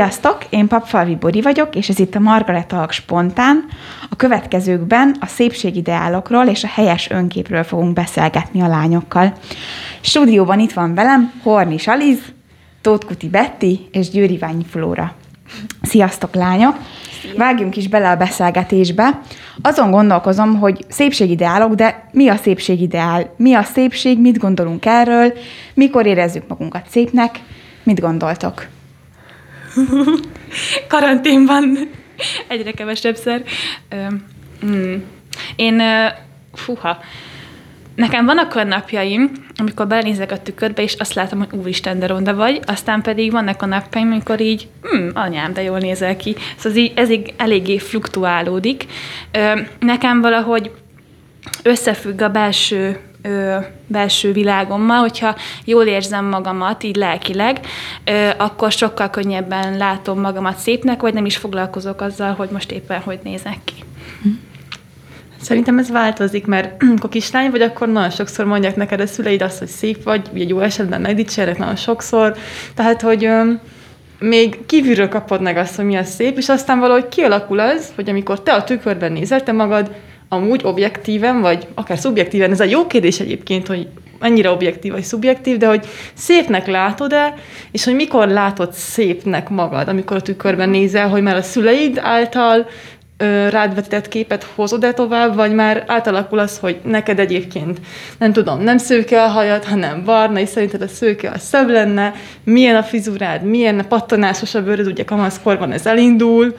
Sziasztok, én Papfalvi Bori vagyok, és ez itt a Margaret Alk Spontán. A következőkben a szépségideálokról és a helyes önképről fogunk beszélgetni a lányokkal. Stúdióban itt van velem Hornis Aliz, Tótkuti Betty és Győri Ványi Flóra. Sziasztok, lányok! Vágjunk is bele a beszélgetésbe. Azon gondolkozom, hogy szépségideálok, de mi a szépségideál? Mi a szépség? Mit gondolunk erről? Mikor érezzük magunkat szépnek? Mit gondoltok? Karanténban egyre kevesebbszer. Mm. Én, fuha, Nekem vannak olyan napjaim, amikor belenézek a tükörbe, és azt látom, hogy úristen, de ronda vagy, aztán pedig vannak a napjaim, amikor így, hm, anyám, de jól nézel ki. Szóval ez így, ez így eléggé fluktuálódik. Nekem valahogy összefügg a belső belső világommal, hogyha jól érzem magamat, így lelkileg, akkor sokkal könnyebben látom magamat szépnek, vagy nem is foglalkozok azzal, hogy most éppen hogy nézek ki. Szerintem ez változik, mert amikor kislány vagy, akkor nagyon sokszor mondják neked a szüleid azt, hogy szép vagy, ugye jó esetben megdicsérnek nagyon sokszor, tehát, hogy még kívülről kapod meg azt, hogy mi a szép, és aztán valahogy kialakul az, hogy amikor te a tükörben nézel, te magad amúgy objektíven, vagy akár szubjektíven, ez a jó kérdés egyébként, hogy mennyire objektív vagy szubjektív, de hogy szépnek látod-e, és hogy mikor látod szépnek magad, amikor a tükörben nézel, hogy már a szüleid által rád vetített képet hozod-e tovább, vagy már átalakul az, hogy neked egyébként, nem tudom, nem szőke a hajad, hanem barna, és szerinted a szőke a szebb lenne, milyen a fizurád, milyen a pattanásos a bőröd, ugye kamaszkorban ez elindul,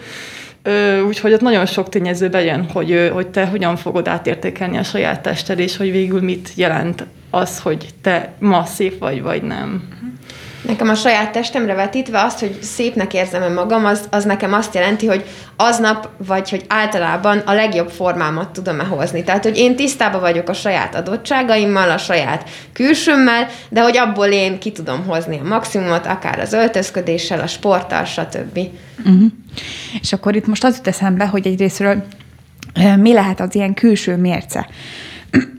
úgyhogy ott nagyon sok tényező bejön, hogy, hogy te hogyan fogod átértékelni a saját tested, és hogy végül mit jelent az, hogy te ma szép vagy, vagy nem. Nekem a saját testemre vetítve azt, hogy szépnek érzem magam, az, az nekem azt jelenti, hogy aznap, vagy hogy általában a legjobb formámat tudom-e hozni. Tehát, hogy én tisztában vagyok a saját adottságaimmal, a saját külsőmmel, de hogy abból én ki tudom hozni a maximumot, akár az öltözködéssel, a sporttal, stb. Uh-huh. És akkor itt most az jut eszembe, hogy egyrésztről mi lehet az ilyen külső mérce?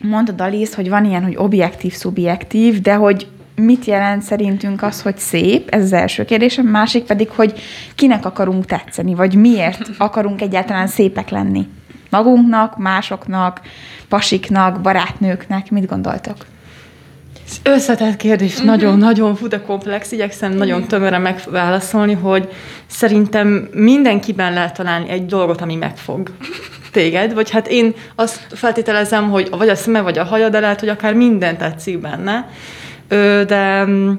Mondtad, Alice, hogy van ilyen, hogy objektív, szubjektív, de hogy mit jelent szerintünk az, hogy szép, ez az első kérdésem, másik pedig, hogy kinek akarunk tetszeni, vagy miért akarunk egyáltalán szépek lenni. Magunknak, másoknak, pasiknak, barátnőknek, mit gondoltok? Összetett kérdés, nagyon-nagyon fut a komplex, igyekszem nagyon tömören megválaszolni, hogy szerintem mindenkiben lehet találni egy dolgot, ami megfog téged, vagy hát én azt feltételezem, hogy vagy a szeme, vagy a haja, de lehet, hogy akár minden tetszik benne de mm,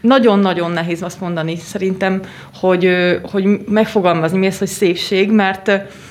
nagyon-nagyon nehéz azt mondani szerintem, hogy, hogy megfogalmazni mi ez, hogy szépség, mert,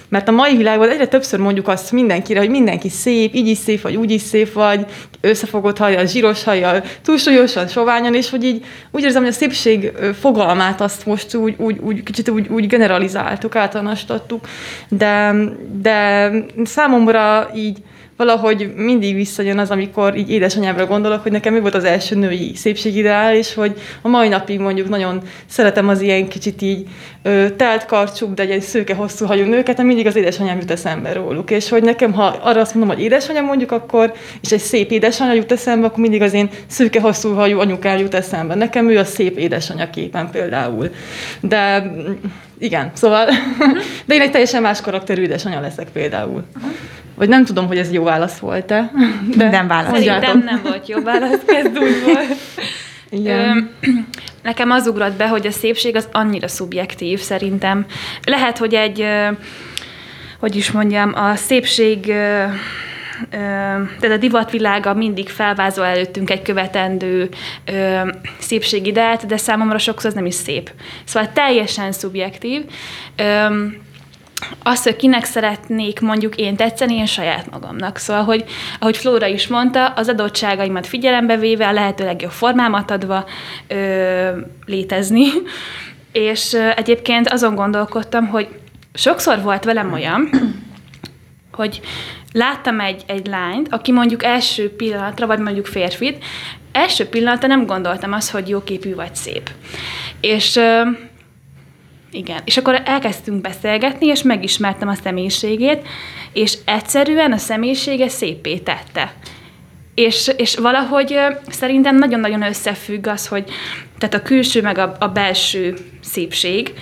mert a mai világban egyre többször mondjuk azt mindenkire, hogy mindenki szép, így is szép vagy, úgy is szép vagy, összefogott haja, zsíros haja, túlsúlyosan, soványan, és hogy így úgy érzem, hogy a szépség fogalmát azt most úgy, úgy, úgy kicsit úgy, úgy generalizáltuk, általánosítottuk, de, de számomra így valahogy mindig visszajön az, amikor így édesanyámra gondolok, hogy nekem mi volt az első női szépségideál, és hogy a mai napig mondjuk nagyon szeretem az ilyen kicsit így ö, telt karcsú, de egy szőke hosszú hajú nőket, mindig az édesanyám jut eszembe róluk. És hogy nekem, ha arra azt mondom, hogy édesanyám mondjuk akkor, és egy szép édesanyja jut eszembe, akkor mindig az én szőke hosszú hajú anyukám jut eszembe. Nekem ő a szép édesanyja képen például. De igen, szóval, de én egy teljesen más karakterű édesanyja leszek például. Vagy nem tudom, hogy ez jó válasz volt-e. De nem válasz. Szerintem nem volt jó válasz, kezd úgy volt. Igen. Nekem az ugrott be, hogy a szépség az annyira szubjektív szerintem. Lehet, hogy egy, hogy is mondjam, a szépség tehát a divatvilága mindig felvázol előttünk egy követendő szépségideát, de számomra sokszor ez nem is szép. Szóval teljesen szubjektív azt, hogy kinek szeretnék mondjuk én tetszeni, én saját magamnak. Szóval, hogy, ahogy Flóra is mondta, az adottságaimat figyelembe véve, a lehető legjobb formámat adva ö, létezni. És ö, egyébként azon gondolkodtam, hogy sokszor volt velem olyan, hogy láttam egy, egy lányt, aki mondjuk első pillanatra, vagy mondjuk férfit, első pillanatra nem gondoltam azt, hogy jó képű vagy szép. És ö, igen, és akkor elkezdtünk beszélgetni, és megismertem a személyiségét, és egyszerűen a személyisége szépé tette. És, és valahogy szerintem nagyon-nagyon összefügg az, hogy tehát a külső meg a, a belső szépség,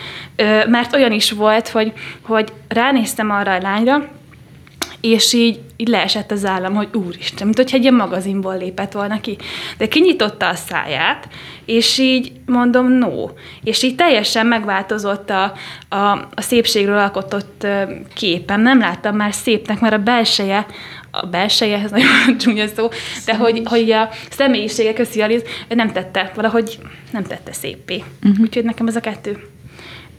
mert olyan is volt, hogy, hogy ránéztem arra a lányra, és így, így leesett az állam, hogy úristen, mint hogyha egy ilyen magazinból lépett volna ki. De kinyitotta a száját, és így mondom, no. És így teljesen megváltozott a, a, a szépségről alkotott ö, képem. Nem láttam már szépnek, mert a belseje, a belseje, ez nagyon csúnya szó, de hogy, hogy a személyisége köszi Aliz, nem tette, valahogy nem tette szépé. Uh-huh. Úgyhogy nekem ez a kettő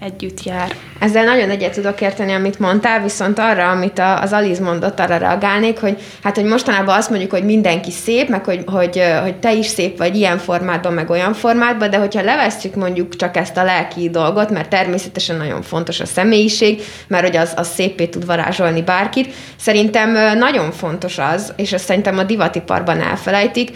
együtt jár. Ezzel nagyon egyet tudok érteni, amit mondtál, viszont arra, amit a, az Aliz mondott, arra reagálnék, hogy hát, hogy mostanában azt mondjuk, hogy mindenki szép, meg hogy, hogy, hogy te is szép vagy ilyen formátban, meg olyan formátban, de hogyha levesszük mondjuk csak ezt a lelki dolgot, mert természetesen nagyon fontos a személyiség, mert hogy az, az szépé tud varázsolni bárkit, szerintem nagyon fontos az, és azt szerintem a divatiparban elfelejtik,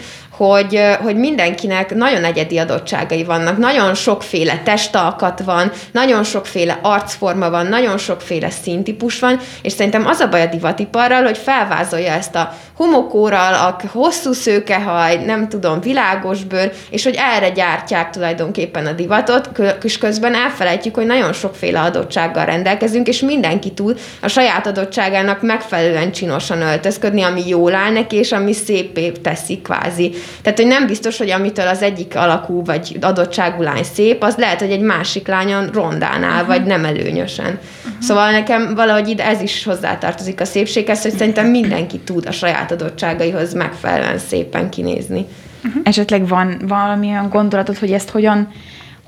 hogy, hogy mindenkinek nagyon egyedi adottságai vannak, nagyon sokféle testalkat van, nagyon sokféle arcforma van, nagyon sokféle színtípus van, és szerintem az a baj a divatiparral, hogy felvázolja ezt a homokóral, a hosszú szőkehaj, nem tudom, világos bőr, és hogy erre gyártják tulajdonképpen a divatot, és közben elfelejtjük, hogy nagyon sokféle adottsággal rendelkezünk, és mindenki tud a saját adottságának megfelelően csinosan öltözködni, ami jól áll neki, és ami szépé teszi kvázi. Tehát, hogy nem biztos, hogy amitől az egyik alakú vagy adottságú lány szép, az lehet, hogy egy másik lányon rondánál, uh-huh. vagy nem előnyösen. Uh-huh. Szóval nekem valahogy ide ez is hozzátartozik a szépséghez, hogy szerintem mindenki tud a saját adottságaihoz megfelelően szépen kinézni. Uh-huh. Esetleg van valami olyan gondolatod, hogy ezt hogyan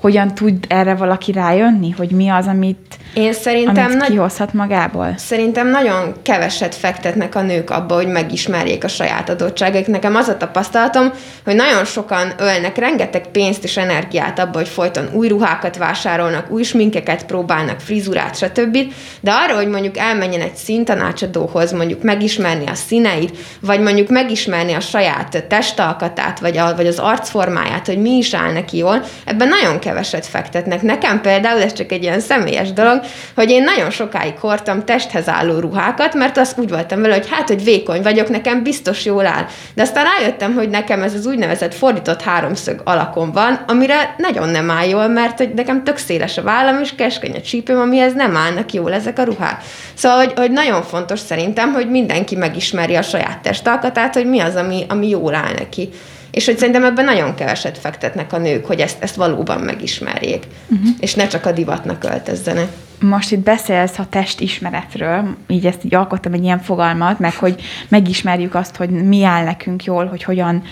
hogyan tud erre valaki rájönni, hogy mi az, amit, Én szerintem amit nagy, kihozhat magából? Szerintem nagyon keveset fektetnek a nők abba, hogy megismerjék a saját adottságaik. Nekem az a tapasztalatom, hogy nagyon sokan ölnek rengeteg pénzt és energiát abba, hogy folyton új ruhákat vásárolnak, új sminkeket próbálnak, frizurát, stb. De arra, hogy mondjuk elmenjen egy színtanácsadóhoz, mondjuk megismerni a színeit, vagy mondjuk megismerni a saját testalkatát, vagy, a, vagy az arcformáját, hogy mi is áll neki jól, ebben nagyon keveset fektetnek. Nekem például, ez csak egy ilyen személyes dolog, hogy én nagyon sokáig hordtam testhez álló ruhákat, mert azt úgy voltam vele, hogy hát, hogy vékony vagyok, nekem biztos jól áll. De aztán rájöttem, hogy nekem ez az úgynevezett fordított háromszög alakon van, amire nagyon nem áll jól, mert hogy nekem tök széles a vállam, és keskeny a csípőm, amihez nem állnak jól ezek a ruhák. Szóval, hogy, hogy nagyon fontos szerintem, hogy mindenki megismeri a saját testalkatát, hogy mi az, ami, ami jól áll neki. És hogy szerintem ebben nagyon keveset fektetnek a nők, hogy ezt, ezt valóban megismerjék, uh-huh. és ne csak a divatnak öltözzenek. Most itt beszélsz a testismeretről, így ezt így alkottam egy ilyen fogalmat, meg hogy megismerjük azt, hogy mi áll nekünk jól, hogy hogyan,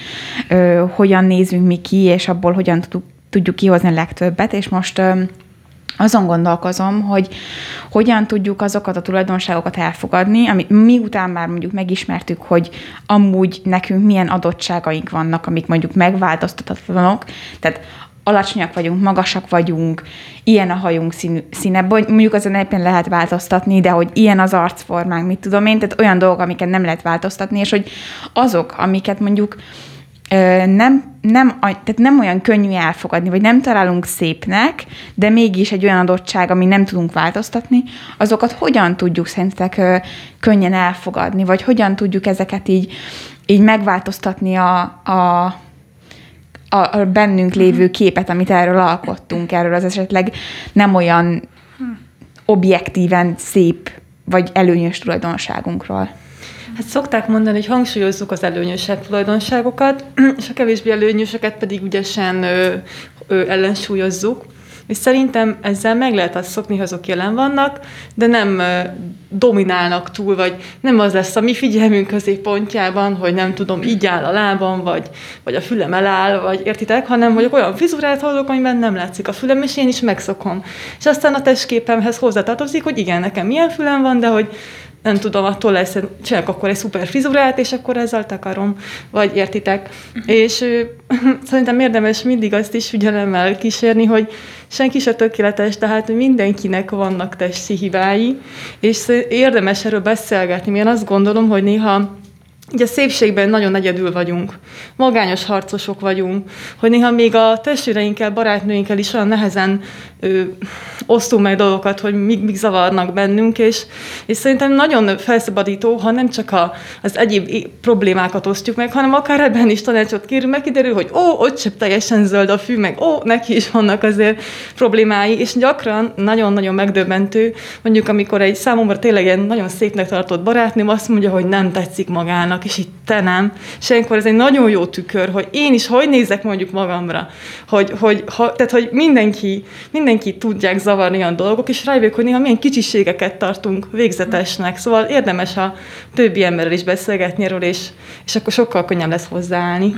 ö, hogyan nézünk mi ki, és abból hogyan tudjuk, tudjuk kihozni a legtöbbet, és most ö, azon gondolkozom, hogy hogyan tudjuk azokat a tulajdonságokat elfogadni, ami miután már mondjuk megismertük, hogy amúgy nekünk milyen adottságaink vannak, amik mondjuk megváltoztathatatlanok, tehát alacsonyak vagyunk, magasak vagyunk, ilyen a hajunk szín, színe, mondjuk azon éppen lehet változtatni, de hogy ilyen az arcformánk, mit tudom én, tehát olyan dolgok, amiket nem lehet változtatni, és hogy azok, amiket mondjuk nem, nem, tehát nem olyan könnyű elfogadni, vagy nem találunk szépnek, de mégis egy olyan adottság, ami nem tudunk változtatni, azokat hogyan tudjuk szerintetek könnyen elfogadni, vagy hogyan tudjuk ezeket így, így megváltoztatni a, a, a, a bennünk lévő képet, amit erről alkottunk, erről az esetleg nem olyan objektíven szép, vagy előnyös tulajdonságunkról. Hát szokták mondani, hogy hangsúlyozzuk az előnyösebb tulajdonságokat, és a kevésbé előnyöseket pedig ügyesen ö, ö, ellensúlyozzuk. És szerintem ezzel meg lehet azt szokni, hogy azok jelen vannak, de nem dominálnak túl, vagy nem az lesz a mi figyelmünk középpontjában, hogy nem tudom, így áll a lábam, vagy, vagy a fülem eláll, vagy értitek, hanem hogy olyan fizurát hallok, amiben nem látszik a fülem, és én is megszokom. És aztán a testképemhez hozzátartozik, hogy igen, nekem milyen fülem van, de hogy nem tudom, attól lesz, csinálok akkor egy szuper frizurát, és akkor ezzel takarom, vagy értitek. Uh-huh. És ö, szerintem érdemes mindig azt is figyelemmel kísérni, hogy senki se tökéletes, tehát mindenkinek vannak testi hibái, és érdemes erről beszélgetni. Én azt gondolom, hogy néha ugye a szépségben nagyon egyedül vagyunk, magányos harcosok vagyunk, hogy néha még a testvéreinkkel, barátnőinkkel is olyan nehezen ö, osztunk meg dolgokat, hogy mik, mik zavarnak bennünk, és, és szerintem nagyon felszabadító, ha nem csak a, az egyéb problémákat osztjuk meg, hanem akár ebben is tanácsot kérünk, meg kiderül, hogy ó, ott sem teljesen zöld a fű, meg ó, neki is vannak azért problémái, és gyakran nagyon-nagyon megdöbbentő, mondjuk amikor egy számomra tényleg egy nagyon szépnek tartott barátnőm azt mondja, hogy nem tetszik magának, és itt te nem. És ilyenkor ez egy nagyon jó tükör, hogy én is hogy nézek mondjuk magamra, hogy, hogy, ha, tehát, hogy mindenki, mindenki tudják zavarni olyan dolgok, és rájövök, hogy néha milyen kicsiségeket tartunk végzetesnek. Szóval érdemes a többi emberrel is beszélgetni erről, és, és akkor sokkal könnyebb lesz hozzáállni.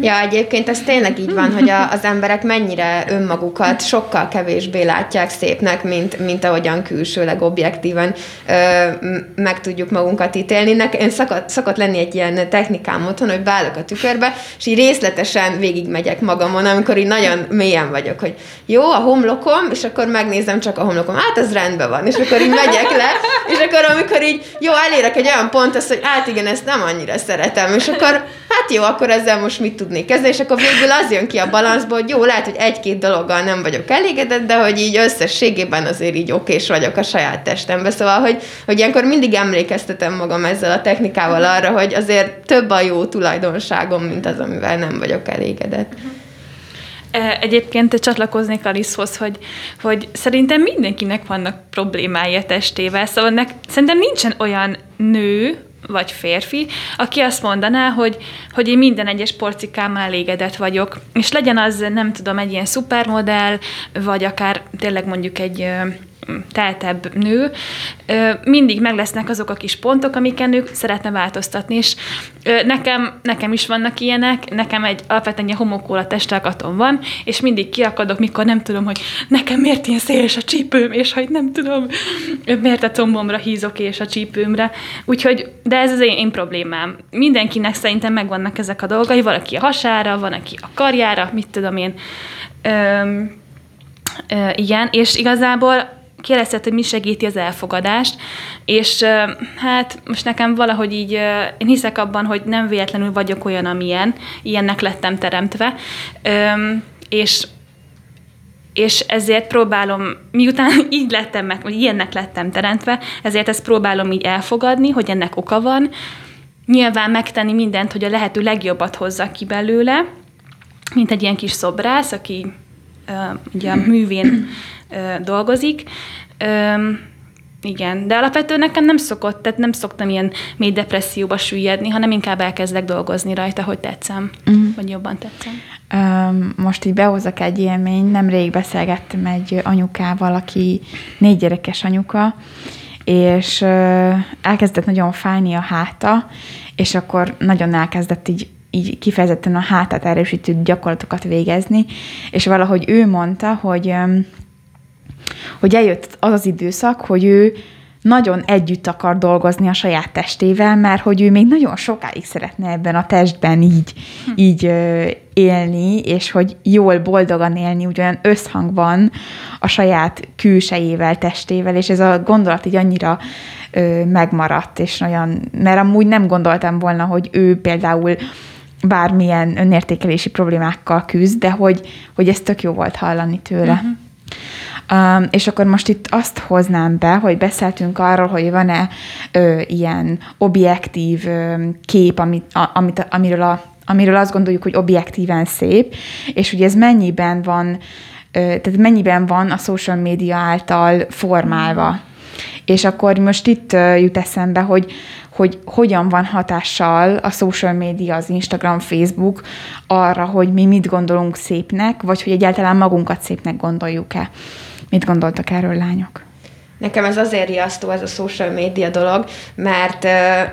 Ja, egyébként ez tényleg így van, hogy a, az emberek mennyire önmagukat sokkal kevésbé látják szépnek, mint, mint ahogyan külsőleg objektíven ö, meg tudjuk magunkat ítélni. Nek, én szokott, szokott lenni egy ilyen technikám otthon, hogy beállok a tükörbe, és így részletesen végigmegyek magamon, amikor így nagyon mélyen vagyok, hogy jó, a homlokom, és akkor megnézem csak a homlokom, hát ez rendben van, és akkor így megyek le, és akkor amikor így, jó, elérek egy olyan pont, azt, hogy hát igen, ezt nem annyira szeretem, és akkor hát jó, akkor ezzel most mit tudnék kezdeni, és akkor végül az jön ki a balanszból, hogy jó, lehet, hogy egy-két dologgal nem vagyok elégedett, de hogy így összességében azért így okés vagyok a saját testembe. Szóval, hogy, hogy ilyenkor mindig emlékeztetem magam ezzel a technikával arra, hogy azért több a jó tulajdonságom, mint az, amivel nem vagyok elégedett. E, egyébként csatlakoznék Alicehoz, hogy, hogy szerintem mindenkinek vannak problémái a testével, szóval nek, szerintem nincsen olyan nő, vagy férfi, aki azt mondaná, hogy, hogy én minden egyes porcikámmal elégedett vagyok, és legyen az, nem tudom, egy ilyen szupermodell, vagy akár tényleg mondjuk egy teltebb nő, mindig meg lesznek azok a kis pontok, amiken ő szeretne változtatni, és nekem, nekem is vannak ilyenek, nekem egy alapvetően egy homokóla testalkatom van, és mindig kiakadok, mikor nem tudom, hogy nekem miért ilyen széles a csípőm, és hogy nem tudom, miért a combomra hízok és a csípőmre. Úgyhogy, de ez az én, én problémám. Mindenkinek szerintem megvannak ezek a dolgai, valaki a hasára, van, aki a karjára, mit tudom én. Öm, ö, igen, és igazából kérdezted, hogy mi segíti az elfogadást, és hát most nekem valahogy így, én hiszek abban, hogy nem véletlenül vagyok olyan, amilyen, ilyennek lettem teremtve, és és ezért próbálom, miután így lettem meg, vagy ilyennek lettem teremtve, ezért ezt próbálom így elfogadni, hogy ennek oka van, nyilván megtenni mindent, hogy a lehető legjobbat hozza ki belőle, mint egy ilyen kis szobrász, aki ugye a művén dolgozik. Igen, de alapvetően nekem nem szokott, tehát nem szoktam ilyen mély depresszióba süllyedni, hanem inkább elkezdek dolgozni rajta, hogy tetszem, uh-huh. vagy jobban tetszem. Most így behozok egy élmény, nemrég beszélgettem egy anyukával, aki négy gyerekes anyuka, és elkezdett nagyon fájni a háta, és akkor nagyon elkezdett így így kifejezetten a hátát erősítő gyakorlatokat végezni, és valahogy ő mondta, hogy hogy eljött az az időszak, hogy ő nagyon együtt akar dolgozni a saját testével, mert hogy ő még nagyon sokáig szeretne ebben a testben így, hm. így ö, élni, és hogy jól, boldogan élni, úgy olyan összhangban a saját külsejével, testével, és ez a gondolat így annyira ö, megmaradt, és olyan, mert amúgy nem gondoltam volna, hogy ő például bármilyen önértékelési problémákkal küzd, de hogy, hogy ez tök jó volt hallani tőle. Uh-huh. Um, és akkor most itt azt hoznám be, hogy beszéltünk arról, hogy van-e ö, ilyen objektív ö, kép, amit, a, amit, amiről, a, amiről azt gondoljuk, hogy objektíven szép, és hogy ez mennyiben van, ö, tehát mennyiben van a social média által formálva. És akkor most itt jut eszembe, hogy, hogy hogyan van hatással a social média, az Instagram, Facebook arra, hogy mi mit gondolunk szépnek, vagy hogy egyáltalán magunkat szépnek gondoljuk-e. Mit gondoltak erről lányok? Nekem ez azért riasztó ez a social média dolog, mert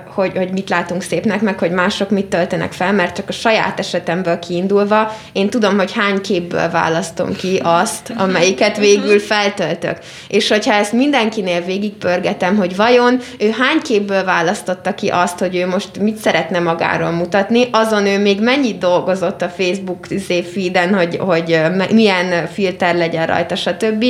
hogy, hogy mit látunk szépnek, meg hogy mások mit töltenek fel, mert csak a saját esetemből kiindulva én tudom, hogy hány képből választom ki azt, amelyiket végül feltöltök. És hogyha ezt mindenkinél végigpörgetem, hogy vajon ő hány képből választotta ki azt, hogy ő most mit szeretne magáról mutatni, azon ő még mennyit dolgozott a Facebook izé feeden, hogy, hogy milyen filter legyen rajta, stb.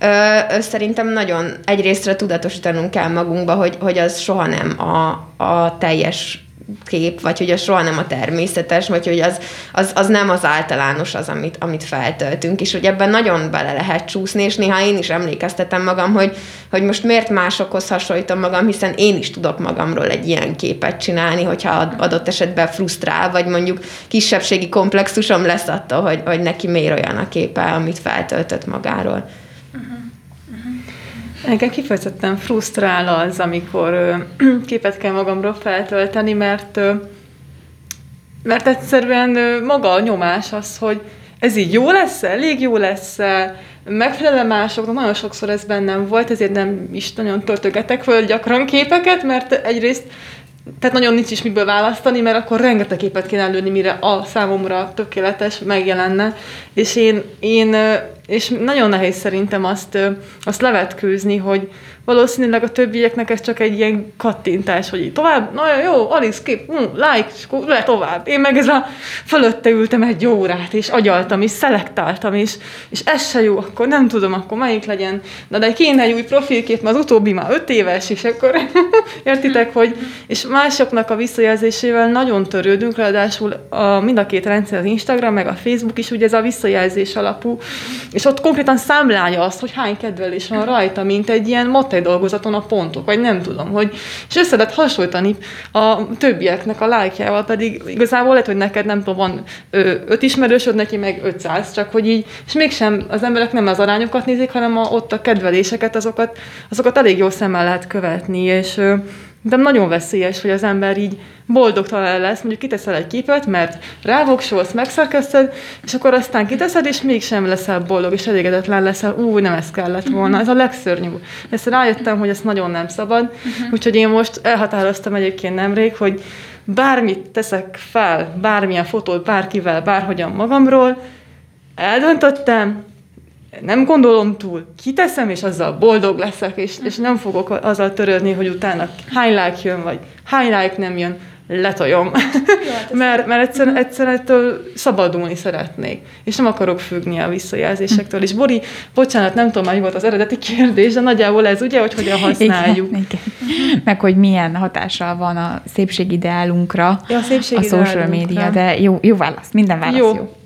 Ö, szerintem nagyon egyrésztre tudatosítanunk kell magunkba, hogy, hogy az soha nem a, a teljes kép, vagy hogy az soha nem a természetes, vagy hogy az, az, az nem az általános az, amit, amit feltöltünk, és hogy ebben nagyon bele lehet csúszni, és néha én is emlékeztetem magam, hogy, hogy most miért másokhoz hasonlítom magam, hiszen én is tudok magamról egy ilyen képet csinálni, hogyha adott esetben frusztrál, vagy mondjuk kisebbségi komplexusom lesz attól, hogy, hogy neki miért olyan a képe, amit feltöltött magáról. Engem kifejezetten frusztrál az, amikor ö, képet kell magamról feltölteni, mert ö, mert egyszerűen ö, maga a nyomás az, hogy ez így jó lesz elég jó lesz megfelelő másoknak, nagyon sokszor ez bennem volt, ezért nem is nagyon törtögetek föl gyakran képeket, mert egyrészt tehát nagyon nincs is miből választani, mert akkor rengeteg képet kéne előni, mire a számomra tökéletes megjelenne. És én, én és nagyon nehéz szerintem azt, azt levetkőzni, hogy valószínűleg a többieknek ez csak egy ilyen kattintás, hogy tovább, nagyon jó, Alice, kép, mm, like, és akkor le tovább. Én meg ez a fölötte ültem egy órát, és agyaltam, és szelektáltam, és, és ez se jó, akkor nem tudom, akkor melyik legyen. De, de kéne egy új profilkép, mert az utóbbi már öt éves, és akkor értitek, hogy és másoknak a visszajelzésével nagyon törődünk, ráadásul a, mind a két rendszer, az Instagram, meg a Facebook is, ugye ez a visszajelzés alapú, és ott konkrétan számlálja azt, hogy hány kedvelés van rajta, mint egy ilyen matei dolgozaton a pontok, vagy nem tudom, hogy, és össze lehet hasonlítani a többieknek a lájkjával, pedig igazából lehet, hogy neked nem tudom, van ö, öt ismerősöd, neki meg 500, csak hogy így, és mégsem az emberek nem az arányokat nézik, hanem a, ott a kedveléseket, azokat, azokat elég jó szemmel lehet követni, és ö, de nagyon veszélyes, hogy az ember így boldogtalan lesz, mondjuk kiteszel egy képet, mert rávoksolsz, megszerkeszted, és akkor aztán kiteszed, és mégsem leszel boldog, és elégedetlen leszel, ú, nem ez kellett volna. Ez a legszörnyűbb. Ezt rájöttem, hogy ezt nagyon nem szabad, uh-huh. úgyhogy én most elhatároztam egyébként nemrég, hogy bármit teszek fel, bármilyen fotót bárkivel, bárhogyan magamról, eldöntöttem, nem gondolom túl, kiteszem, és azzal boldog leszek, és, és nem fogok azzal törődni, hogy utána hány like jön, vagy hány like nem jön, letojom. Hát mert, mert egyszerűen, egyszerűen ettől szabadulni szeretnék. És nem akarok függni a visszajelzésektől. És Bori, bocsánat, nem tudom, mi volt az eredeti kérdés, de nagyjából ez ugye, hogy hogyan használjuk. Igen, igen. Meg hogy milyen hatással van a szépségideálunkra ja, a, a social media, de jó, jó válasz, minden válasz jó. jó.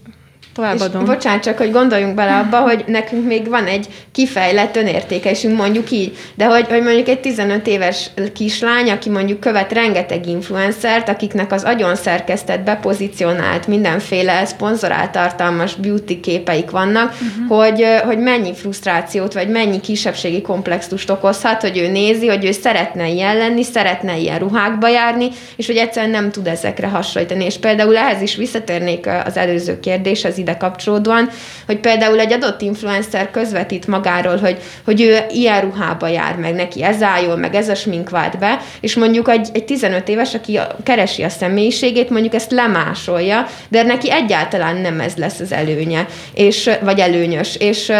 Továbbadom. És bocsánat, csak hogy gondoljunk bele abba, hogy nekünk még van egy kifejlett önértékesünk, mondjuk így, de hogy, hogy mondjuk egy 15 éves kislány, aki mondjuk követ rengeteg influencert, akiknek az agyon szerkesztett, bepozícionált, mindenféle szponzorált tartalmas beauty képeik vannak, uh-huh. hogy, hogy mennyi frusztrációt, vagy mennyi kisebbségi komplexust okozhat, hogy ő nézi, hogy ő szeretne ilyen lenni, szeretne ilyen ruhákba járni, és hogy egyszerűen nem tud ezekre hasonlítani. És például ehhez is visszatérnék az előző kérdéshez, ide kapcsolódóan, hogy például egy adott influencer közvetít magáról, hogy, hogy ő ilyen ruhába jár, meg neki ez áll meg ez a smink vált be, és mondjuk egy, egy 15 éves, aki keresi a személyiségét, mondjuk ezt lemásolja, de neki egyáltalán nem ez lesz az előnye, és, vagy előnyös, és,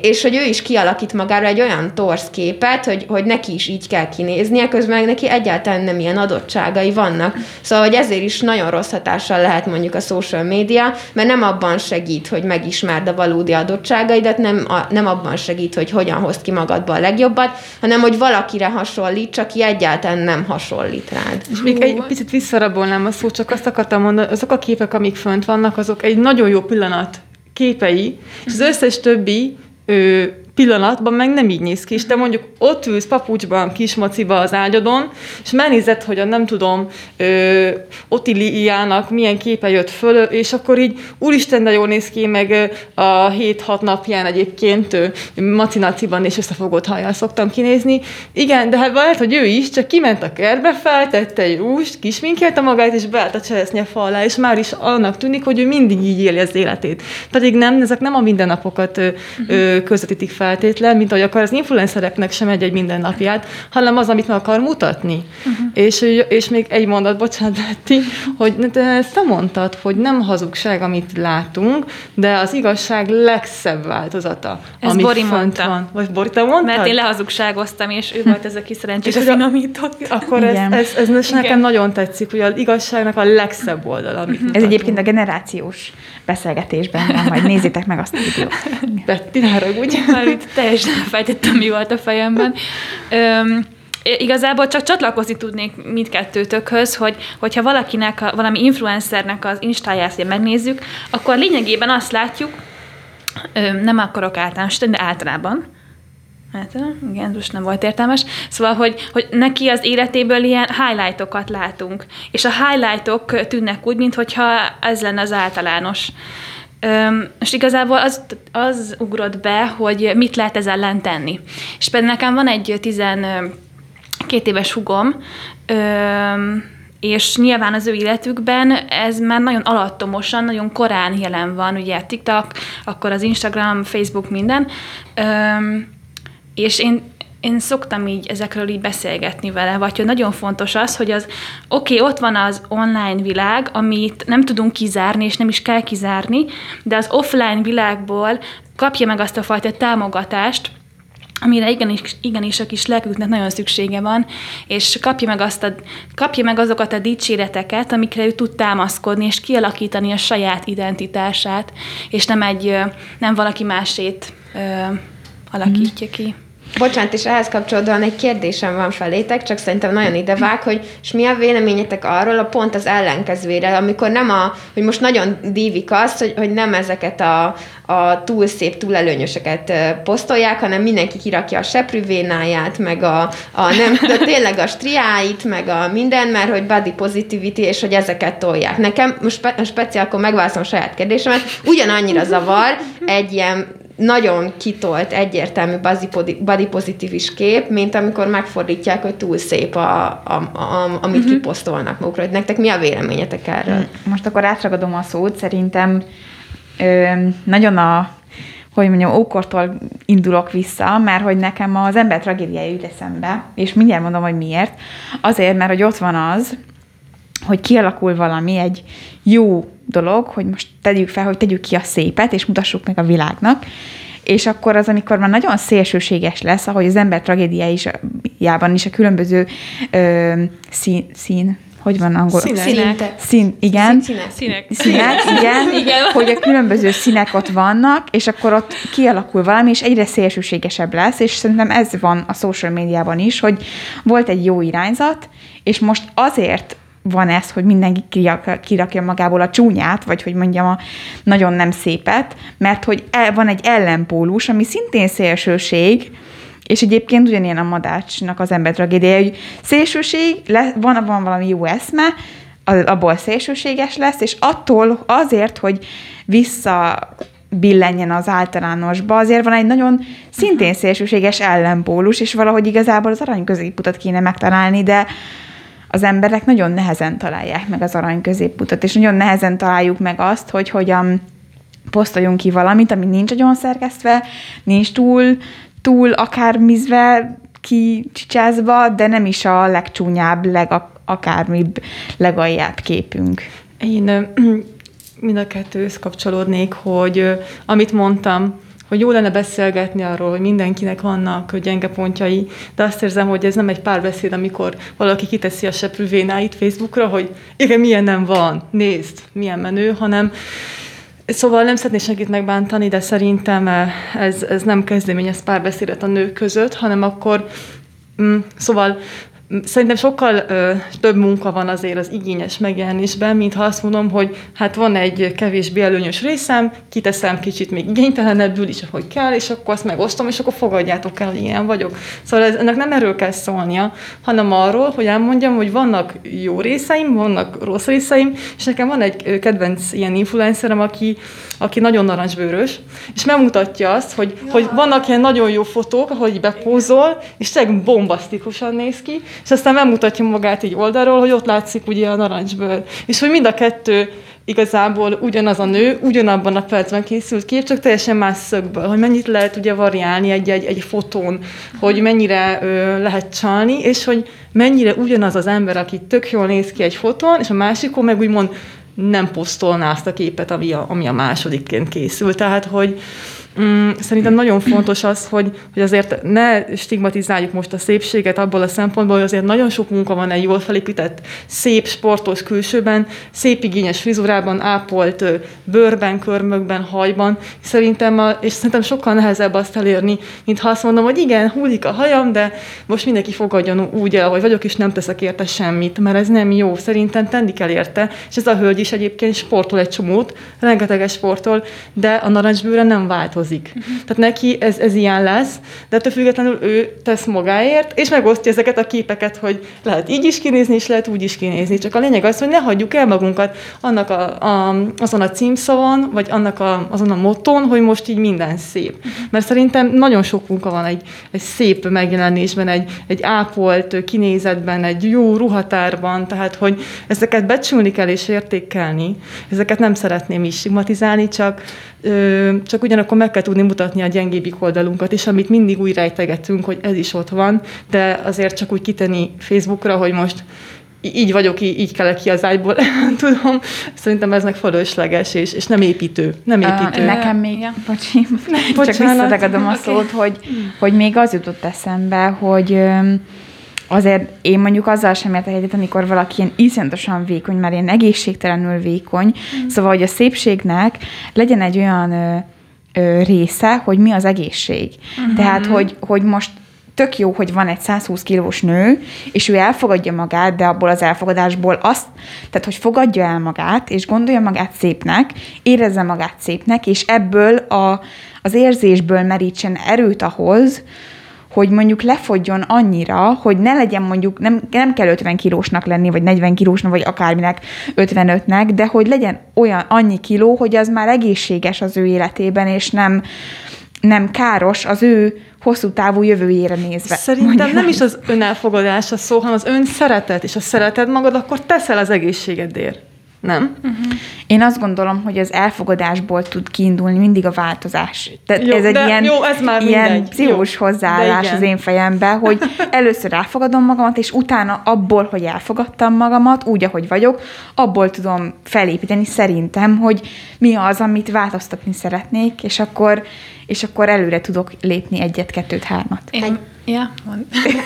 és hogy ő is kialakít magára egy olyan torsz képet, hogy, hogy neki is így kell kinéznie, közben neki egyáltalán nem ilyen adottságai vannak. Szóval, hogy ezért is nagyon rossz hatással lehet mondjuk a social média, mert nem abban abban segít, hogy megismerd a valódi adottságaidat, nem, a, nem abban segít, hogy hogyan hozd ki magadba a legjobbat, hanem hogy valakire hasonlít, aki egyáltalán nem hasonlít rád. És még egy picit visszarabolnám a szót, csak azt akartam mondani, azok a képek, amik fönt vannak, azok egy nagyon jó pillanat képei, és az összes többi ő, pillanatban meg nem így néz ki, és te mondjuk ott ülsz papucsban, kismaciba az ágyadon, és megnézed, hogy a nem tudom, ö, Otiliának milyen képe jött föl, és akkor így, úristen, de jól néz ki, meg a 7-6 napján egyébként macinaciban és összefogott hajjal szoktam kinézni. Igen, de hát lehet, hogy ő is, csak kiment a kertbe, feltette egy rúst, kisminkelte magát, és beállt a cseresznye falá, és már is annak tűnik, hogy ő mindig így éli az életét. Pedig nem, ezek nem a mindennapokat ö, ö, közvetítik fel feltétlen, mint ahogy akar az influencereknek sem egy-egy mindennapját, hanem az, amit meg akar mutatni. Uh-huh. És, és még egy mondat, bocsánat, Betty, hogy te ezt nem mondtad, hogy nem hazugság, amit látunk, de az igazság legszebb változata, Ez ami Bori mondta. van. Vagy Bori, te mondtad? Mert én lehazugságoztam, és ő volt ez a kis szerencsés finomított. Akkor ez, ez, ez, ez nekem nagyon tetszik, hogy az igazságnak a legszebb oldala, amit Ez egyébként a generációs beszélgetésben van, majd nézzétek meg azt a videót. Betty, ne haragudj. Itt teljesen fejtettem, mi volt a fejemben. Öm, Igazából csak csatlakozni tudnék mindkettőtökhöz, hogy hogyha valakinek, a, valami influencernek az instáját megnézzük, akkor lényegében azt látjuk, nem akarok általánosítani, de általában, Hát, igen, most nem volt értelmes. Szóval, hogy, hogy neki az életéből ilyen highlightokat látunk. És a highlightok tűnnek úgy, mintha ez lenne az általános. Öm, és igazából az, az ugrott be, hogy mit lehet ezzel ellen tenni. És például nekem van egy 12 éves hugom, öm, és nyilván az ő életükben ez már nagyon alattomosan, nagyon korán jelen van, ugye TikTok, akkor az Instagram, Facebook, minden. Öm, és én, én szoktam így ezekről így beszélgetni vele, vagy hogy nagyon fontos az, hogy az oké, okay, ott van az online világ, amit nem tudunk kizárni, és nem is kell kizárni, de az offline világból kapja meg azt a fajta támogatást, amire igenis, igenis a kis lelküknek nagyon szüksége van, és kapja meg, azt a, kapja meg azokat a dicséreteket, amikre ő tud támaszkodni, és kialakítani a saját identitását, és nem egy, nem valaki másét ö, alakítja ki. Bocsánat, és ehhez kapcsolódóan egy kérdésem van felétek, csak szerintem nagyon idevág, hogy és mi a véleményetek arról a pont az ellenkezőre, amikor nem a, hogy most nagyon dívik azt, hogy, hogy nem ezeket a, a túl szép, túl előnyöseket posztolják, hanem mindenki kirakja a seprűvénáját, meg a, a nem, de tényleg a striáit, meg a minden, mert hogy body positivity, és hogy ezeket tolják. Nekem most spe, speciál, akkor megválaszom a saját kérdésemet, ugyanannyira zavar egy ilyen nagyon kitolt, egyértelmű body pozitívis kép, mint amikor megfordítják, hogy túl szép, a, a, a, amit uh-huh. kiposztolnak magukra. Nektek mi a véleményetek erről? Hmm. Most akkor átragadom a szót. Szerintem ö, nagyon a hogy mondjam, ókortól indulok vissza, mert hogy nekem az ember tragédiája jut eszembe, és mindjárt mondom, hogy miért. Azért, mert hogy ott van az, hogy kialakul valami, egy jó dolog, hogy most tegyük fel, hogy tegyük ki a szépet, és mutassuk meg a világnak, és akkor az, amikor már nagyon szélsőséges lesz, ahogy az ember tragédiájában is a különböző ö, szín, szín hogy van angol? Színek. Színek. Szín, igen. Színek. Színek. Színek, igen. igen. Hogy a különböző színek ott vannak, és akkor ott kialakul valami, és egyre szélsőségesebb lesz, és szerintem ez van a social médiában is, hogy volt egy jó irányzat, és most azért van ez, hogy mindenki kirakja magából a csúnyát, vagy hogy mondjam a nagyon nem szépet, mert hogy el, van egy ellenpólus, ami szintén szélsőség, és egyébként ugyanilyen a madácsnak az ember tragédiája, hogy szélsőség, le, van, van valami jó eszme, abból szélsőséges lesz, és attól azért, hogy vissza billenjen az általánosba, azért van egy nagyon szintén szélsőséges ellenpólus, és valahogy igazából az arany középutat kéne megtalálni, de az emberek nagyon nehezen találják meg az arany középutat, és nagyon nehezen találjuk meg azt, hogy hogyan posztoljunk ki valamit, ami nincs nagyon szerkesztve, nincs túl, túl akármizve kicsicsázva, de nem is a legcsúnyább, legakármibb, legaljább képünk. Én mind a kettőhöz kapcsolódnék, hogy amit mondtam, hogy jó lenne beszélgetni arról, hogy mindenkinek vannak gyenge pontjai, de azt érzem, hogy ez nem egy párbeszéd, amikor valaki kiteszi a seprűvénáit Facebookra, hogy igen, milyen nem van, nézd, milyen menő, hanem Szóval nem szeretnék senkit megbántani, de szerintem ez, ez nem kezdeményez párbeszédet a nők között, hanem akkor, mm, szóval Szerintem sokkal ö, több munka van azért az igényes megjelenésben, mint ha azt mondom, hogy hát van egy kevésbé előnyös részem, kiteszem kicsit még igénytelenebbül is, ahogy kell, és akkor azt megosztom, és akkor fogadjátok el, hogy ilyen vagyok. Szóval ez, ennek nem erről kell szólnia, hanem arról, hogy elmondjam, hogy vannak jó részeim, vannak rossz részeim, és nekem van egy kedvenc ilyen influencerem, aki, aki nagyon narancsbőrös, és megmutatja azt, hogy, ja. hogy vannak ilyen nagyon jó fotók, ahogy bepózol, és tényleg bombasztikusan néz ki, és aztán megmutatja magát így oldalról, hogy ott látszik ugye a narancsbőr. És hogy mind a kettő igazából ugyanaz a nő, ugyanabban a percben készült kép, csak teljesen más szögből, hogy mennyit lehet ugye variálni egy-egy egy fotón, hogy mennyire ö, lehet csalni, és hogy mennyire ugyanaz az ember, aki tök jól néz ki egy fotón, és a másikon meg úgymond nem posztolná azt a képet, ami a, ami a másodikként készült. Tehát, hogy Mm, szerintem nagyon fontos az, hogy, hogy azért ne stigmatizáljuk most a szépséget abból a szempontból, hogy azért nagyon sok munka van egy jól felépített, szép, sportos külsőben, szép igényes frizurában, ápolt bőrben, körmökben, hajban. Szerintem, a, és szerintem sokkal nehezebb azt elérni, mint ha azt mondom, hogy igen, hullik a hajam, de most mindenki fogadjon úgy el, hogy vagyok, és nem teszek érte semmit, mert ez nem jó. Szerintem tenni kell érte, és ez a hölgy is egyébként sportol egy csomót, rengeteges sportol, de a narancsbőre nem változik változik. Uh-huh. Tehát neki ez, ez ilyen lesz, de ettől függetlenül ő tesz magáért, és megosztja ezeket a képeket, hogy lehet így is kinézni, és lehet úgy is kinézni. Csak a lényeg az, hogy ne hagyjuk el magunkat annak a, a, azon a címszavon, vagy annak a, azon a motton, hogy most így minden szép. Uh-huh. Mert szerintem nagyon sok munka van egy, egy szép megjelenésben, egy, egy ápolt kinézetben, egy jó ruhatárban, tehát hogy ezeket becsülni kell és értékelni. Ezeket nem szeretném is stigmatizálni, csak csak ugyanakkor meg kell tudni mutatni a gyengébbik oldalunkat is, amit mindig újra rejtegetünk, hogy ez is ott van, de azért csak úgy kitenni Facebookra, hogy most így vagyok, így, így kell ki az ágyból, tudom. Szerintem ez meg fölösleges, és, és nem építő. Nem építő. Uh, nekem még, ja. bocsi, csak visszadagadom a szót, okay. hogy, hogy még az jutott eszembe, hogy azért én mondjuk azzal sem értek egyet, amikor valaki ilyen iszonyatosan vékony, mert én egészségtelenül vékony, mm. szóval, hogy a szépségnek legyen egy olyan része, hogy mi az egészség. Mm-hmm. Tehát, hogy, hogy most tök jó, hogy van egy 120 kilós nő, és ő elfogadja magát, de abból az elfogadásból azt, tehát hogy fogadja el magát, és gondolja magát szépnek, érezze magát szépnek, és ebből a, az érzésből merítsen erőt ahhoz, hogy mondjuk lefogjon annyira, hogy ne legyen mondjuk, nem, nem kell 50 kilósnak lenni, vagy 40 kilósnak, vagy akárminek 55-nek, de hogy legyen olyan annyi kiló, hogy az már egészséges az ő életében, és nem, nem káros az ő hosszú távú jövőjére nézve. Szerintem mondjam. nem is az önelfogadás a szó, hanem az ön szeretet, és ha szereted magad, akkor teszel az egészségedért nem? Uh-huh. Én azt gondolom, hogy az elfogadásból tud kiindulni mindig a változás. Tehát jó, ez egy ilyen, jó, ez már ilyen pszichós hozzáállás az én fejemben, hogy először elfogadom magamat, és utána abból, hogy elfogadtam magamat, úgy, ahogy vagyok, abból tudom felépíteni szerintem, hogy mi az, amit változtatni szeretnék, és akkor, és akkor előre tudok lépni egyet, kettőt, hármat. Én, Ja,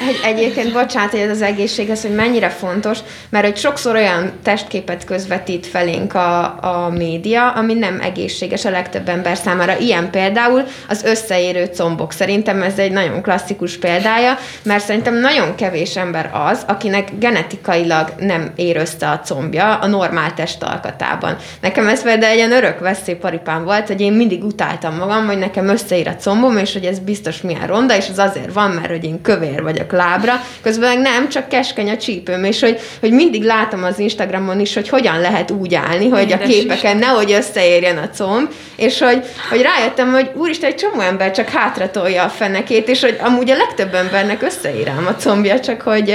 Egy, egyébként bocsánat, hogy ez az egészség, ez, hogy mennyire fontos, mert hogy sokszor olyan testképet közvetít felénk a, a média, ami nem egészséges a legtöbb ember számára. Ilyen például az összeérő combok. Szerintem ez egy nagyon klasszikus példája, mert szerintem nagyon kevés ember az, akinek genetikailag nem ér össze a combja a normál testalkatában. Nekem ez például egy ilyen örök veszélyparipám volt, hogy én mindig utáltam magam, hogy nekem összeír a combom, és hogy ez biztos milyen ronda, és az azért van, mert hogy én kövér vagyok lábra, közben meg nem, csak keskeny a csípőm, és hogy, hogy mindig látom az Instagramon is, hogy hogyan lehet úgy állni, hogy Édes a képeken is. nehogy összeérjen a comb, és hogy, hogy rájöttem, hogy úristen, egy csomó ember csak hátra tolja a fenekét, és hogy amúgy a legtöbb embernek összeír a combja, csak hogy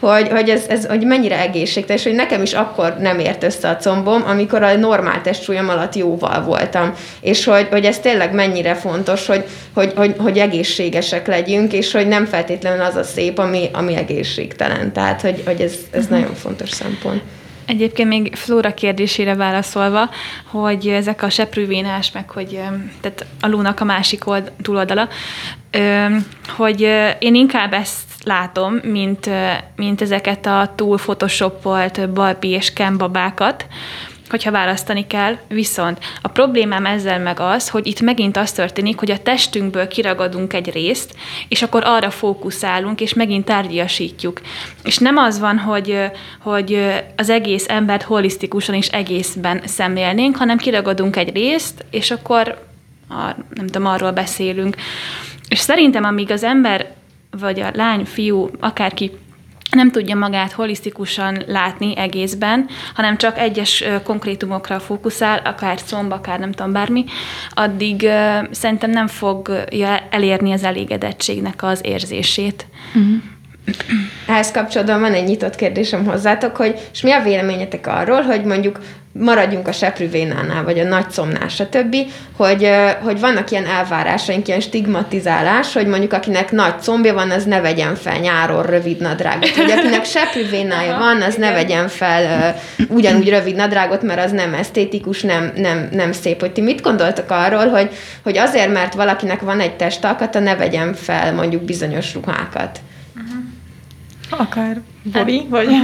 hogy, hogy ez, ez hogy mennyire egészségteljes, hogy nekem is akkor nem ért össze a combom, amikor a normál testsúlyom alatt jóval voltam. És hogy, hogy ez tényleg mennyire fontos, hogy, hogy, hogy, hogy egészségesek legyünk, és hogy nem feltétlenül az a szép, ami, ami egészségtelen. Tehát, hogy, hogy ez, ez uh-huh. nagyon fontos szempont. Egyébként még Flóra kérdésére válaszolva, hogy ezek a seprűvénás, meg hogy tehát a lónak a másik old, túloldala, hogy én inkább ezt látom, mint, mint ezeket a túl photoshopolt Barbie és Ken babákat, hogyha választani kell. Viszont a problémám ezzel meg az, hogy itt megint az történik, hogy a testünkből kiragadunk egy részt, és akkor arra fókuszálunk, és megint tárgyasítjuk. És nem az van, hogy, hogy az egész embert holisztikusan és egészben szemlélnénk, hanem kiragadunk egy részt, és akkor nem tudom, arról beszélünk. És szerintem, amíg az ember, vagy a lány, fiú, akárki nem tudja magát holisztikusan látni egészben, hanem csak egyes konkrétumokra fókuszál, akár szomba, akár nem tudom, bármi, addig szerintem nem fogja elérni az elégedettségnek az érzését. Uh-huh. Ehhez kapcsolatban van egy nyitott kérdésem hozzátok, hogy és mi a véleményetek arról, hogy mondjuk maradjunk a seprűvénánál, vagy a nagyszomnál, stb., hogy, hogy vannak ilyen elvárásaink, ilyen stigmatizálás, hogy mondjuk akinek nagy combja van, az ne vegyen fel nyáron rövid nadrágot, vagy akinek seprűvénája van, az ne vegyen fel uh, ugyanúgy rövid nadrágot, mert az nem esztétikus, nem, nem, nem szép. Hogy ti mit gondoltak arról, hogy, hogy azért, mert valakinek van egy testalkata, ne vegyen fel mondjuk bizonyos ruhákat? Akár. Bobby, vagy...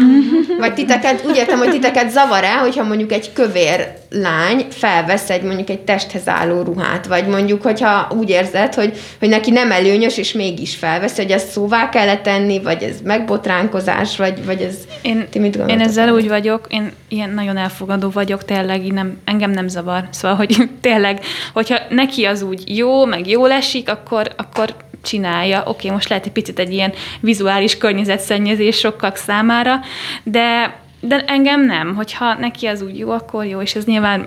Vagy titeket, úgy értem, hogy titeket zavar-e, hogyha mondjuk egy kövér lány felvesz egy mondjuk egy testhez álló ruhát, vagy mondjuk, hogyha úgy érzed, hogy, hogy neki nem előnyös, és mégis felvesz, hogy ezt szóvá kellett tenni, vagy ez megbotránkozás, vagy, vagy ez... Én, ti mit én ezzel úgy vagyok, én ilyen nagyon elfogadó vagyok, tényleg nem, engem nem zavar. Szóval, hogy tényleg, hogyha neki az úgy jó, meg jól esik, akkor, akkor csinálja. Oké, okay, most lehet egy picit egy ilyen vizuális környezetszennyezés sokak számára, de, de engem nem. Hogyha neki az úgy jó, akkor jó, és ez nyilván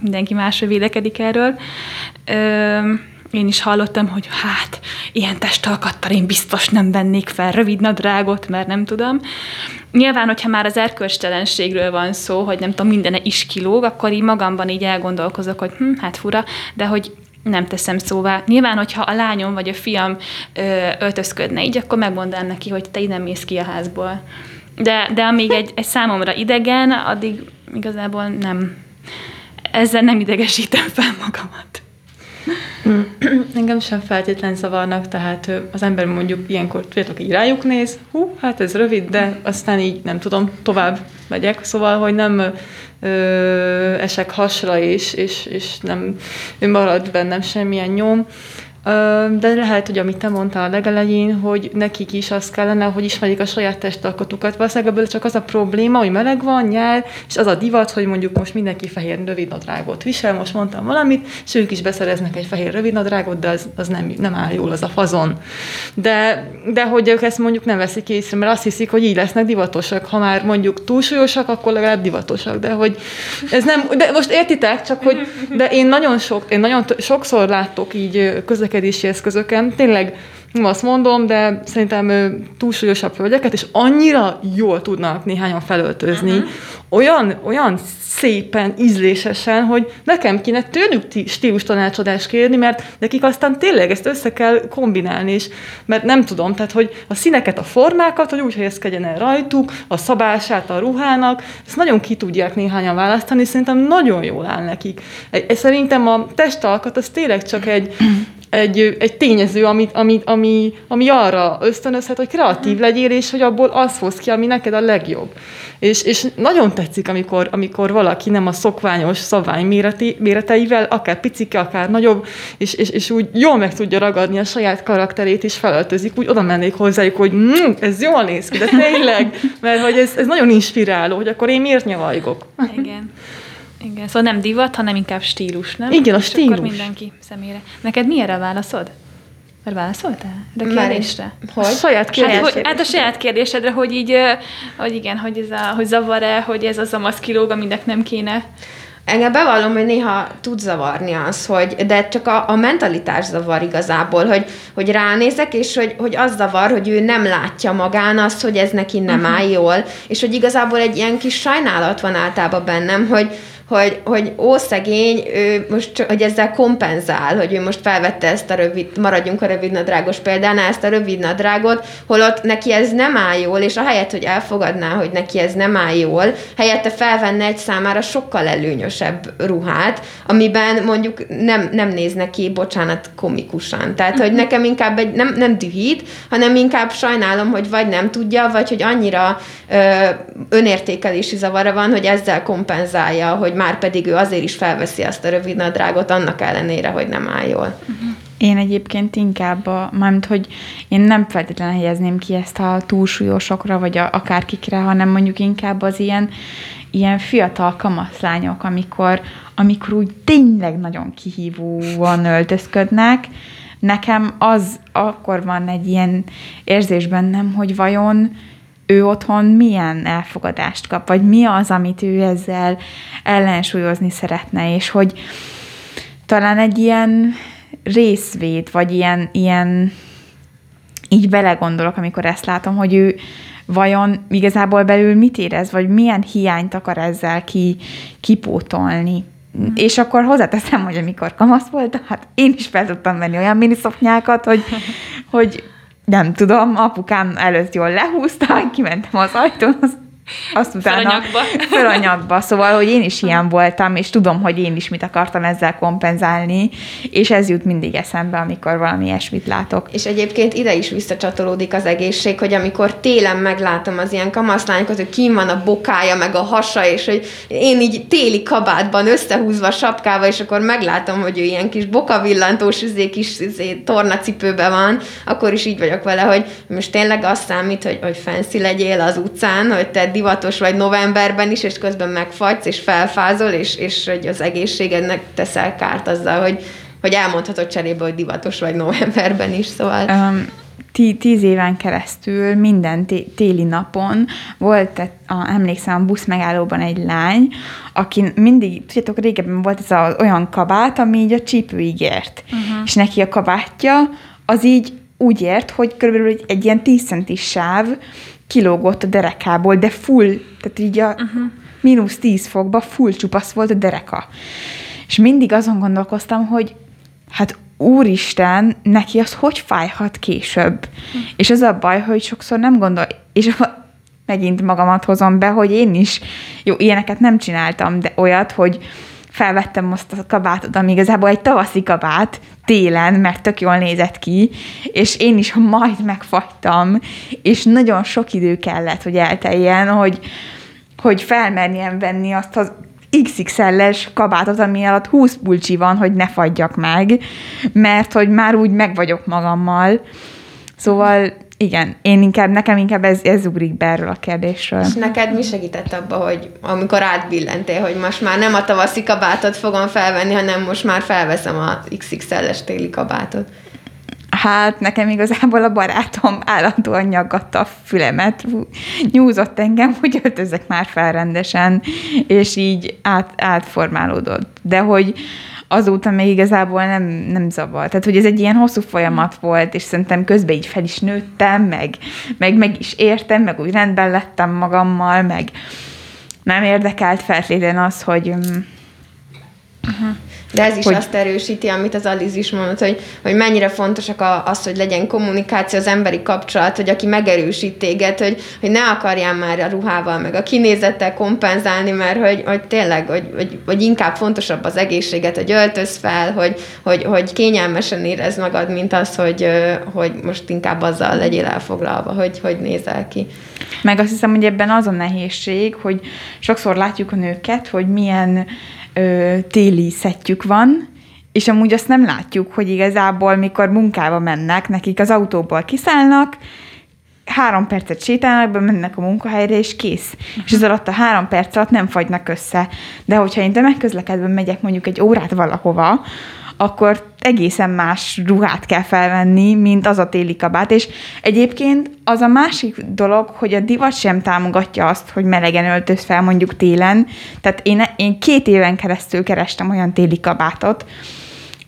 mindenki másra vélekedik erről. Ö, én is hallottam, hogy hát, ilyen testalkattal én biztos nem vennék fel rövid nadrágot, mert nem tudom. Nyilván, hogyha már az erkölcstelenségről van szó, hogy nem tudom, mindene is kilóg, akkor így magamban így elgondolkozok, hogy hm, hát fura, de hogy nem teszem szóvá. Nyilván, hogyha a lányom vagy a fiam ö, öltözködne így, akkor megmondanám neki, hogy te ide mész ki a házból. De, de amíg egy, egy számomra idegen, addig igazából nem, ezzel nem idegesítem fel magamat. Engem sem feltétlen zavarnak, tehát az ember mondjuk ilyenkor, tudjátok, így rájuk néz, hú, hát ez rövid, de aztán így nem tudom, tovább megyek, szóval, hogy nem ö, esek hasra is, és, és nem marad bennem semmilyen nyom. De lehet, hogy amit te mondtál a legelején, hogy nekik is az kellene, hogy ismerjék a saját testalkatukat. Valószínűleg ebből csak az a probléma, hogy meleg van, nyár, és az a divat, hogy mondjuk most mindenki fehér rövidnadrágot visel, most mondtam valamit, és ők is beszereznek egy fehér rövidnadrágot, de az, az nem, nem áll jól, az a fazon. De, de hogy ők ezt mondjuk nem veszik észre, mert azt hiszik, hogy így lesznek divatosak. Ha már mondjuk túlsúlyosak, akkor legalább divatosak. De hogy ez nem, de most értitek, csak hogy, de én nagyon sok, én nagyon sokszor láttok így közlekedés közlekedési eszközöken. Tényleg nem azt mondom, de szerintem túlsúlyosabb hölgyeket, és annyira jól tudnak néhányan felöltözni, uh-huh. olyan, olyan szépen, ízlésesen, hogy nekem kéne tőlük stílus tanácsadást kérni, mert nekik aztán tényleg ezt össze kell kombinálni, és mert nem tudom, tehát hogy a színeket, a formákat, hogy úgy helyezkedjen el rajtuk, a szabását a ruhának, ezt nagyon ki tudják néhányan választani, szerintem nagyon jól áll nekik. Szerintem a testalkat az tényleg csak egy, egy, egy tényező, amit, amit, ami, ami arra ösztönözhet, hogy kreatív legyél, és hogy abból az hoz ki, ami neked a legjobb. És, és nagyon tetszik, amikor, amikor valaki nem a szokványos szabvány méreti, méreteivel, akár picike, akár nagyobb, és, és, és úgy jól meg tudja ragadni a saját karakterét, és felöltözik, úgy oda mennék hozzájuk, hogy mmm, ez jól néz ki, de tényleg, mert hogy ez, ez nagyon inspiráló, hogy akkor én miért nyavajgok. Igen. Igen, szóval nem divat, hanem inkább stílus, nem? Igen, a És stílus. akkor mindenki személyre. Neked mi erre válaszod? Mert válaszoltál? De kérdésre? Hogy? A saját kérdésre. Hát, hogy, hát a saját kérdésedre, hogy így, hogy igen, hogy, ez a, hogy zavar-e, hogy ez az a maszkilóg, aminek nem kéne. Engem bevallom, hogy néha tud zavarni az, hogy, de csak a, a mentalitás zavar igazából, hogy, hogy ránézek, és hogy, hogy az zavar, hogy ő nem látja magán azt, hogy ez neki nem uh-huh. áll jól, és hogy igazából egy ilyen kis sajnálat van általában bennem, hogy, hogy, hogy ó, szegény, ő most, hogy ezzel kompenzál, hogy ő most felvette ezt a rövid, maradjunk a rövid nadrágos példánál, ezt a rövid nadrágot, holott neki ez nem áll jól, és ahelyett, hogy elfogadná, hogy neki ez nem áll jól, helyette felvenne egy számára sokkal előnyösebb ruhát, amiben mondjuk nem, nem néz neki, bocsánat, komikusan. Tehát, hogy nekem inkább egy, nem, nem dühít, hanem inkább sajnálom, hogy vagy nem tudja, vagy hogy annyira ö, önértékelési zavara van, hogy ezzel kompenzálja, hogy már pedig ő azért is felveszi azt a rövid nadrágot, annak ellenére, hogy nem áll jól. Én egyébként inkább, a, mármint, hogy én nem feltétlenül helyezném ki ezt a túlsúlyosokra, vagy a, akárkikre, hanem mondjuk inkább az ilyen, ilyen fiatal kamaszlányok, amikor, amikor úgy tényleg nagyon kihívóan öltözködnek, nekem az akkor van egy ilyen érzés bennem, hogy vajon ő otthon milyen elfogadást kap, vagy mi az, amit ő ezzel ellensúlyozni szeretne, és hogy talán egy ilyen részvét, vagy ilyen, ilyen így belegondolok, amikor ezt látom, hogy ő vajon igazából belül mit érez, vagy milyen hiányt akar ezzel ki, kipótolni. Mm. És akkor hozzáteszem, hogy amikor kamasz volt, hát én is fel tudtam venni olyan miniszoknyákat, hogy, hogy nem tudom, apukám előtt jól lehúzta, kimentem az ajtón, az azt utána Fölanyagba. fölanyagba. Szóval, hogy én is ilyen voltam, és tudom, hogy én is mit akartam ezzel kompenzálni, és ez jut mindig eszembe, amikor valami ilyesmit látok. És egyébként ide is visszacsatolódik az egészség, hogy amikor télen meglátom az ilyen kamaszlányokat, hogy kín van a bokája, meg a hasa, és hogy én így téli kabátban összehúzva sapkával, és akkor meglátom, hogy ő ilyen kis bokavillantós, izé, kis izé, tornacipőben van, akkor is így vagyok vele, hogy most tényleg azt számít, hogy, hogy fancy legyél az utcán, hogy te divatos vagy novemberben is, és közben megfagysz, és felfázol, és, és hogy az egészségednek teszel kárt azzal, hogy, hogy elmondhatod cserébe, hogy divatos vagy novemberben is, szóval... Um, tí, tíz éven keresztül minden té- téli napon volt, a, emlékszem, a busz megállóban egy lány, aki mindig, tudjátok, régebben volt ez az olyan kabát, ami így a csípőig ért. Uh-huh. És neki a kabátja az így úgy ért, hogy körülbelül egy, egy ilyen 10 centis sáv kilógott a derekából, de full, tehát így a uh-huh. mínusz 10 fokba full csupasz volt a dereka. És mindig azon gondolkoztam, hogy hát úristen, neki az hogy fájhat később. Uh-huh. És az a baj, hogy sokszor nem gondol, és megint magamat hozom be, hogy én is, jó, ilyeneket nem csináltam, de olyat, hogy felvettem azt a kabátot, ami igazából egy tavaszi kabát, télen, mert tök jól nézett ki, és én is majd megfagytam, és nagyon sok idő kellett, hogy elteljen, hogy, hogy felmerjem venni azt az XXL-es kabátot, ami alatt 20 pulcsi van, hogy ne fagyjak meg, mert hogy már úgy meg vagyok magammal. Szóval igen, én inkább, nekem inkább ez, ez ugrik be erről a kérdésről. És neked mi segített abba, hogy amikor átbillentél, hogy most már nem a tavaszi kabátot fogom felvenni, hanem most már felveszem a XXL-es téli kabátot? Hát nekem igazából a barátom állandóan nyaggatta a fülemet, nyúzott engem, hogy öltözek már fel rendesen, és így át, átformálódott. De hogy azóta még igazából nem, nem zavar. Tehát, hogy ez egy ilyen hosszú folyamat volt, és szerintem közben így fel is nőttem, meg, meg, meg is értem, meg úgy rendben lettem magammal, meg nem érdekelt feltétlenül az, hogy uh-huh. De ez is hogy... azt erősíti, amit az Aliz is mondott, hogy, hogy mennyire fontosak a, az, hogy legyen kommunikáció, az emberi kapcsolat, hogy aki megerősít téged, hogy, hogy ne akarjál már a ruhával, meg a kinézettel kompenzálni, mert hogy, hogy tényleg, hogy, hogy, hogy inkább fontosabb az egészséget, hogy öltöz fel, hogy, hogy, hogy kényelmesen érez magad, mint az, hogy, hogy most inkább azzal legyél elfoglalva, hogy, hogy nézel ki. Meg azt hiszem, hogy ebben az a nehézség, hogy sokszor látjuk a nőket, hogy milyen ö, téli szettjük van, és amúgy azt nem látjuk, hogy igazából mikor munkába mennek, nekik az autóból kiszállnak, három percet sétálnak, bemennek a munkahelyre, és kész. Uh-huh. És az alatt a három perc alatt nem fagynak össze. De hogyha én tömegközlekedben megyek mondjuk egy órát valahova, akkor egészen más ruhát kell felvenni, mint az a téli kabát. És egyébként az a másik dolog, hogy a divat sem támogatja azt, hogy melegen öltöz fel mondjuk télen. Tehát én, én két éven keresztül kerestem olyan téli kabátot,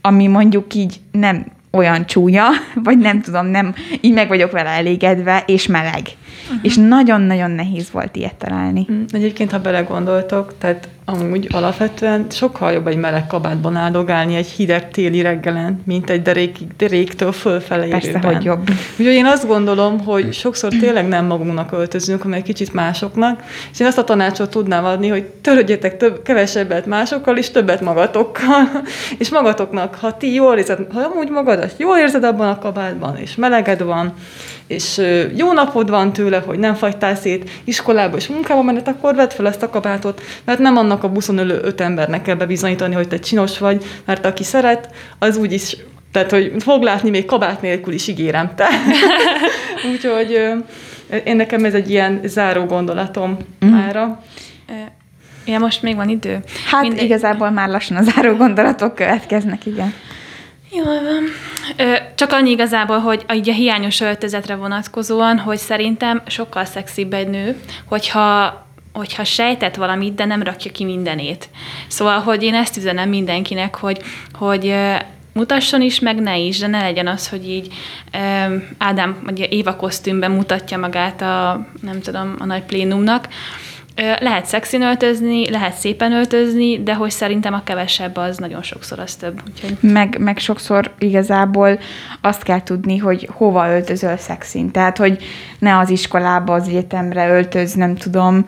ami mondjuk így nem olyan csúnya, vagy nem tudom, nem, így meg vagyok vele elégedve, és meleg. Uh-huh. És nagyon-nagyon nehéz volt ilyet találni. Mm, egyébként, ha belegondoltok, tehát amúgy alapvetően sokkal jobb egy meleg kabátban áldogálni egy hideg téli reggelen, mint egy derék, deréktől fölfele Persze, érőben. hogy jobb. Úgyhogy én azt gondolom, hogy sokszor tényleg nem magunknak öltözünk, hanem egy kicsit másoknak, és én azt a tanácsot tudnám adni, hogy törődjetek több, kevesebbet másokkal, és többet magatokkal, és magatoknak, ha ti jól érzed, ha amúgy magadat jól érzed abban a kabátban, és meleged van, és jó napod van tőle, hogy nem fagytál szét iskolába és munkába menet, akkor vedd fel ezt a kabátot, mert nem annak a buszon ülő öt embernek kell bebizonyítani, hogy te csinos vagy, mert aki szeret, az úgyis tehát, hogy fog látni még kabát nélkül is, ígérem te. Úgyhogy én nekem ez egy ilyen záró gondolatom mm. mára. Ja, most még van idő. Hát Mindegy. igazából már lassan a záró gondolatok következnek, igen. Jól van. Csak annyi igazából, hogy a, a hiányos öltözetre vonatkozóan, hogy szerintem sokkal szexibb egy nő, hogyha hogyha sejtett valamit, de nem rakja ki mindenét. Szóval, hogy én ezt üzenem mindenkinek, hogy, hogy mutasson is, meg ne is, de ne legyen az, hogy így Ádám, vagy Éva kosztümben mutatja magát a, nem tudom, a nagy plénumnak. Lehet szexin öltözni, lehet szépen öltözni, de hogy szerintem a kevesebb az nagyon sokszor az több. Úgyhogy... Meg, meg sokszor igazából azt kell tudni, hogy hova öltözöl szexin. Tehát, hogy ne az iskolába, az egyetemre öltöz, nem tudom,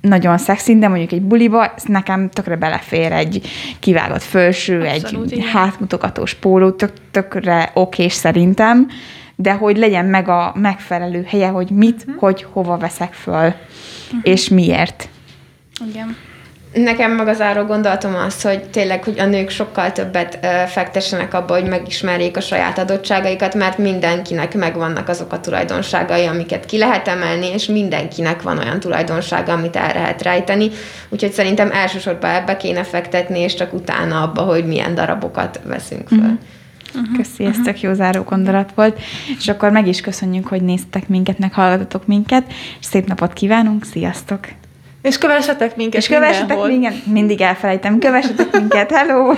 nagyon szexin, de mondjuk egy buliba, ez nekem tökre belefér egy kivágott fölső, Abszolút, egy igen. hátmutogatós póló, tök, tökre okés szerintem, de hogy legyen meg a megfelelő helye, hogy mit, uh-huh. hogy hova veszek föl, uh-huh. és miért. Igen. Nekem maga záró gondolatom az, hogy tényleg, hogy a nők sokkal többet fektessenek abba, hogy megismerjék a saját adottságaikat, mert mindenkinek megvannak azok a tulajdonságai, amiket ki lehet emelni, és mindenkinek van olyan tulajdonsága, amit el lehet rejteni. Úgyhogy szerintem elsősorban ebbe kéne fektetni, és csak utána abba, hogy milyen darabokat veszünk föl. Uh-huh. Uh-huh, Köszi, ez uh-huh. tök jó záró gondolat volt. És akkor meg is köszönjük, hogy néztek minket, meghallgatotok minket, és szép napot kívánunk, sziasztok! És kövessetek minket És kövessetek minket, mindig elfelejtem, kövessetek minket, hello!